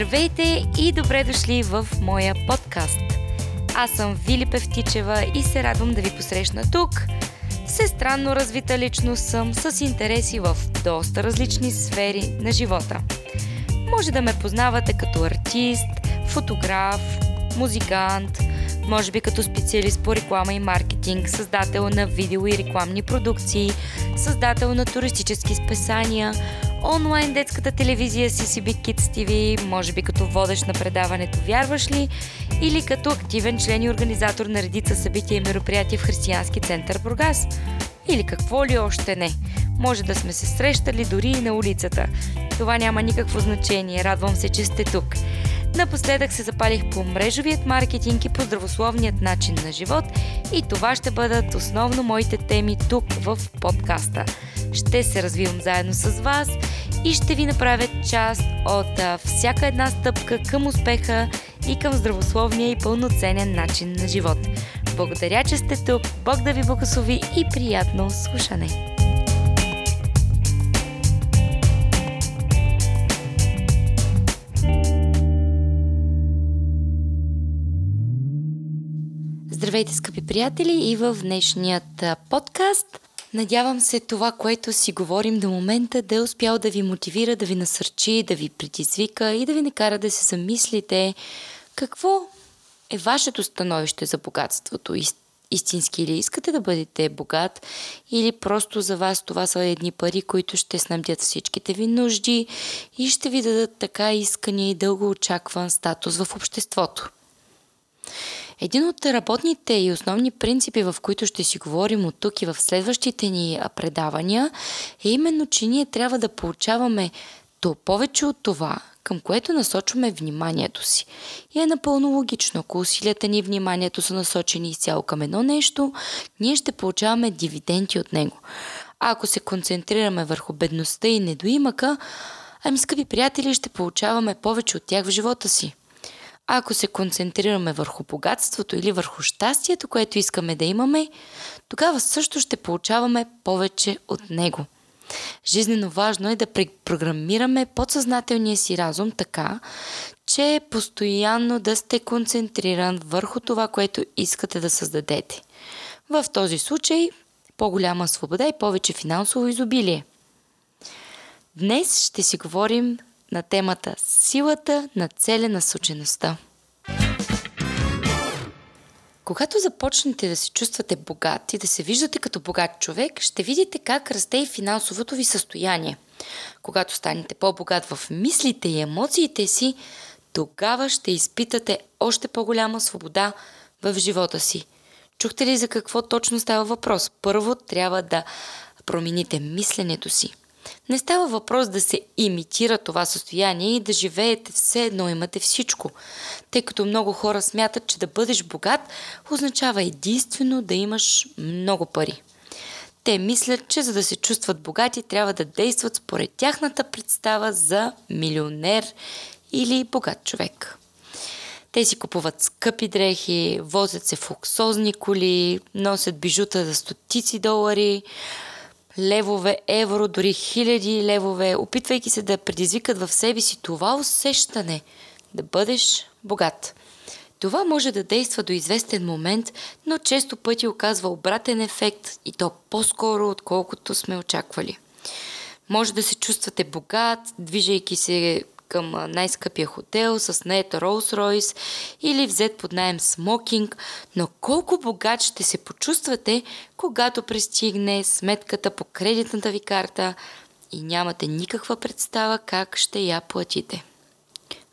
Здравейте и добре дошли в моя подкаст. Аз съм Вили Певтичева и се радвам да ви посрещна тук. Всестранно развита личност съм с интереси в доста различни сфери на живота. Може да ме познавате като артист, фотограф, музикант, може би като специалист по реклама и маркетинг, създател на видео и рекламни продукции, създател на туристически списания, онлайн детската телевизия CCB Kids TV, може би като водещ на предаването Вярваш ли? Или като активен член и организатор на редица събития и мероприятия в Християнски център Бургас. Или какво ли още не. Може да сме се срещали дори и на улицата. Това няма никакво значение. Радвам се, че сте тук. Напоследък се запалих по мрежовият маркетинг и по здравословният начин на живот и това ще бъдат основно моите теми тук в подкаста. Ще се развивам заедно с вас и ще ви направя част от всяка една стъпка към успеха и към здравословния и пълноценен начин на живот. Благодаря, че сте тук, Бог да ви благослови и приятно слушане! Здравейте, скъпи приятели, и в днешният подкаст. Надявам се това, което си говорим до момента, да е успял да ви мотивира, да ви насърчи, да ви предизвика и да ви накара да се замислите какво е вашето становище за богатството. Истински ли искате да бъдете богат или просто за вас това са едни пари, които ще снабдят всичките ви нужди и ще ви дадат така искания и дълго очакван статус в обществото. Един от работните и основни принципи, в които ще си говорим от тук и в следващите ни предавания, е именно, че ние трябва да получаваме то повече от това, към което насочваме вниманието си. И е напълно логично. Ако усилията ни и вниманието са насочени изцяло към едно нещо, ние ще получаваме дивиденти от него. А ако се концентрираме върху бедността и недоимъка, ами, скъпи приятели, ще получаваме повече от тях в живота си. Ако се концентрираме върху богатството или върху щастието, което искаме да имаме, тогава също ще получаваме повече от него. Жизнено важно е да препрограмираме подсъзнателния си разум така, че постоянно да сте концентриран върху това, което искате да създадете. В този случай по-голяма свобода и повече финансово изобилие. Днес ще си говорим на темата Силата на целенасочеността. Когато започнете да се чувствате богат и да се виждате като богат човек, ще видите как расте и финансовото ви състояние. Когато станете по-богат в мислите и емоциите си, тогава ще изпитате още по-голяма свобода в живота си. Чухте ли за какво точно става въпрос? Първо трябва да промените мисленето си. Не става въпрос да се имитира това състояние и да живеете все едно имате всичко, тъй като много хора смятат, че да бъдеш богат означава единствено да имаш много пари. Те мислят, че за да се чувстват богати, трябва да действат според тяхната представа за милионер или богат човек. Те си купуват скъпи дрехи, возят се в луксозни коли, носят бижута за стотици долари, левове, евро, дори хиляди левове, опитвайки се да предизвикат в себе си това усещане да бъдеш богат. Това може да действа до известен момент, но често пъти оказва обратен ефект и то по-скоро, отколкото сме очаквали. Може да се чувствате богат, движейки се към най-скъпия хотел с Ролс Ройс или взет под найем смокинг, но колко богат ще се почувствате, когато пристигне сметката по кредитната ви карта и нямате никаква представа как ще я платите.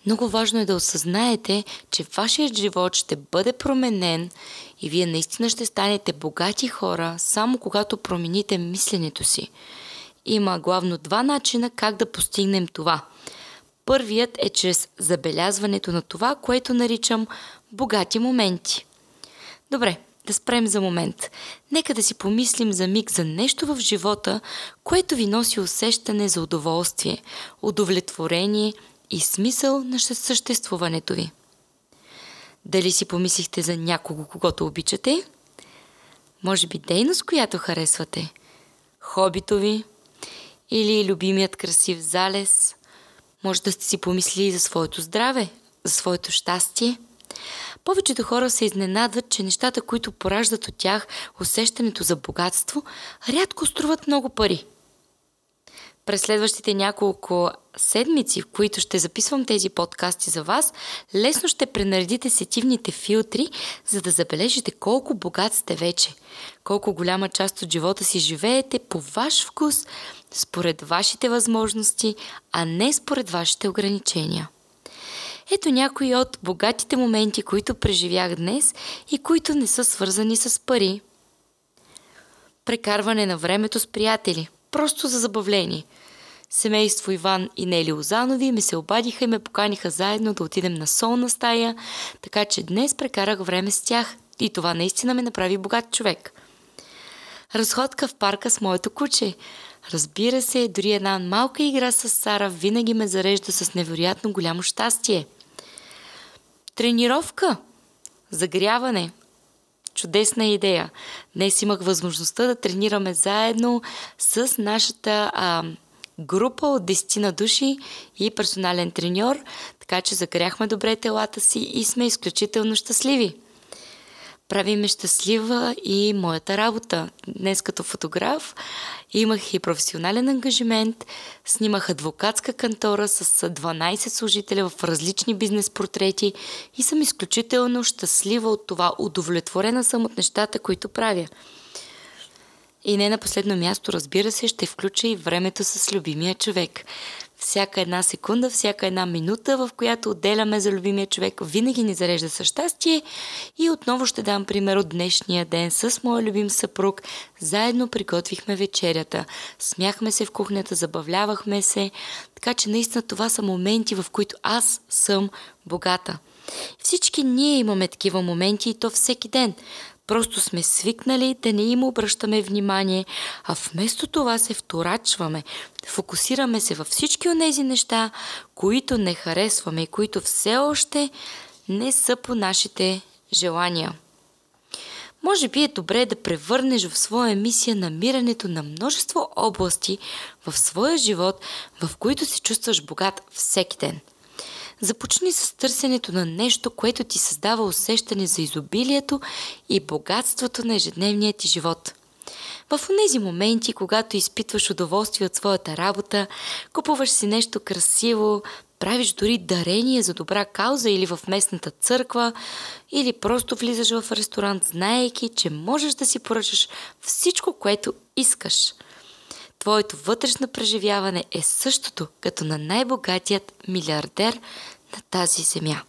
Много важно е да осъзнаете, че вашият живот ще бъде променен и вие наистина ще станете богати хора, само когато промените мисленето си. Има главно два начина как да постигнем това – Първият е чрез забелязването на това, което наричам богати моменти. Добре, да спрем за момент. Нека да си помислим за миг за нещо в живота, което ви носи усещане за удоволствие, удовлетворение и смисъл на съществуването ви. Дали си помислихте за някого, когато обичате? Може би дейност, която харесвате? Хобито ви? Или любимият красив залез? Може да сте си помислили за своето здраве, за своето щастие. Повечето хора се изненадват, че нещата, които пораждат от тях усещането за богатство, рядко струват много пари – през следващите няколко седмици, в които ще записвам тези подкасти за вас, лесно ще пренаредите сетивните филтри, за да забележите колко богат сте вече, колко голяма част от живота си живеете по ваш вкус, според вашите възможности, а не според вашите ограничения. Ето някои от богатите моменти, които преживях днес и които не са свързани с пари. Прекарване на времето с приятели – просто за забавление. Семейство Иван и Нели Озанови ми се обадиха и ме поканиха заедно да отидем на солна стая, така че днес прекарах време с тях и това наистина ме направи богат човек. Разходка в парка с моето куче. Разбира се, дори една малка игра с Сара винаги ме зарежда с невероятно голямо щастие. Тренировка. Загряване. Чудесна идея. Днес имах възможността да тренираме заедно с нашата а, група от 10 на души и персонален треньор, така че загряхме добре телата си и сме изключително щастливи. Прави ме щастлива и моята работа. Днес като фотограф имах и професионален ангажимент, снимах адвокатска кантора с 12 служителя в различни бизнес портрети и съм изключително щастлива от това. Удовлетворена съм от нещата, които правя. И не на последно място, разбира се, ще включа и времето с любимия човек. Всяка една секунда, всяка една минута, в която отделяме за любимия човек, винаги ни зарежда със щастие. И отново ще дам пример от днешния ден с моя любим съпруг. Заедно приготвихме вечерята. Смяхме се в кухнята, забавлявахме се. Така че наистина това са моменти, в които аз съм богата. Всички ние имаме такива моменти и то всеки ден. Просто сме свикнали да не им обръщаме внимание, а вместо това се вторачваме, фокусираме се във всички от тези неща, които не харесваме и които все още не са по нашите желания. Може би е добре да превърнеш в своя мисия намирането на множество области в своя живот, в които се чувстваш богат всеки ден – Започни с търсенето на нещо, което ти създава усещане за изобилието и богатството на ежедневния ти живот. В тези моменти, когато изпитваш удоволствие от своята работа, купуваш си нещо красиво, правиш дори дарение за добра кауза или в местната църква, или просто влизаш в ресторант, знаейки, че можеш да си поръчаш всичко, което искаш. Твоето вътрешно преживяване е същото като на най-богатият милиардер на тази земя.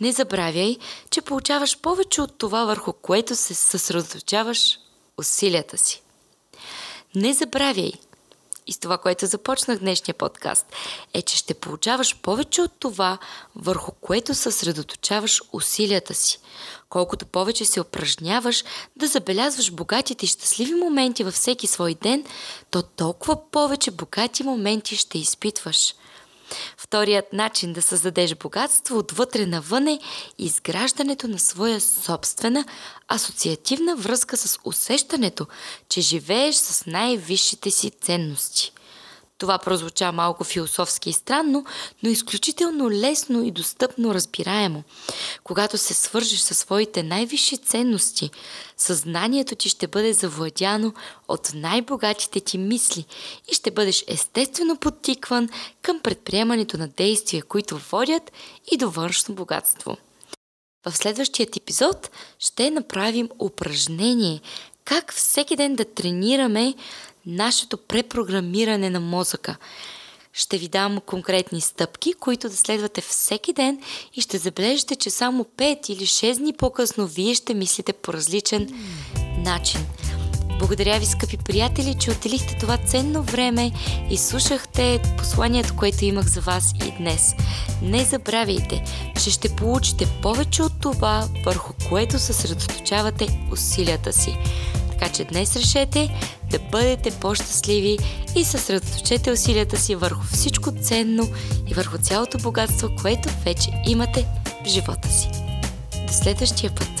Не забравяй, че получаваш повече от това, върху което се съсредоточаваш усилията си. Не забравяй, и с това, което започнах днешния подкаст, е, че ще получаваш повече от това, върху което съсредоточаваш усилията си. Колкото повече се упражняваш да забелязваш богатите и щастливи моменти във всеки свой ден, то толкова повече богати моменти ще изпитваш. Вторият начин да създадеш богатство отвътре навън е изграждането на своя собствена асоциативна връзка с усещането, че живееш с най-висшите си ценности. Това прозвуча малко философски и странно, но изключително лесно и достъпно разбираемо. Когато се свържеш със своите най-висши ценности, съзнанието ти ще бъде завладяно от най-богатите ти мисли и ще бъдеш естествено подтикван към предприемането на действия, които водят и до външно богатство. В следващият епизод ще направим упражнение как всеки ден да тренираме нашето препрограмиране на мозъка. Ще ви дам конкретни стъпки, които да следвате всеки ден и ще забележите, че само 5 или 6 дни по-късно вие ще мислите по различен начин. Благодаря ви, скъпи приятели, че отделихте това ценно време и слушахте посланието, което имах за вас и днес. Не забравяйте, че ще получите повече от това, върху което съсредоточавате усилията си. Така че днес решете да бъдете по-щастливи и съсредоточете усилията си върху всичко ценно и върху цялото богатство, което вече имате в живота си. До следващия път!